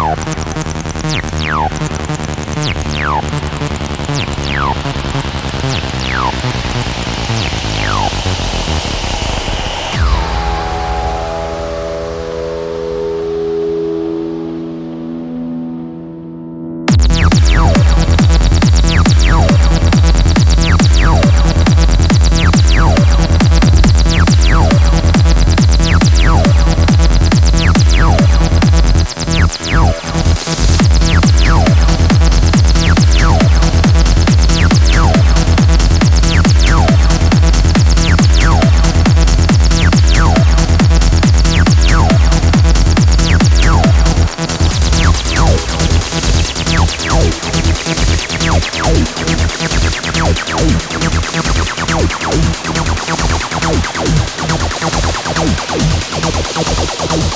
Ow. Thank you. Ai, ai, ai, ai.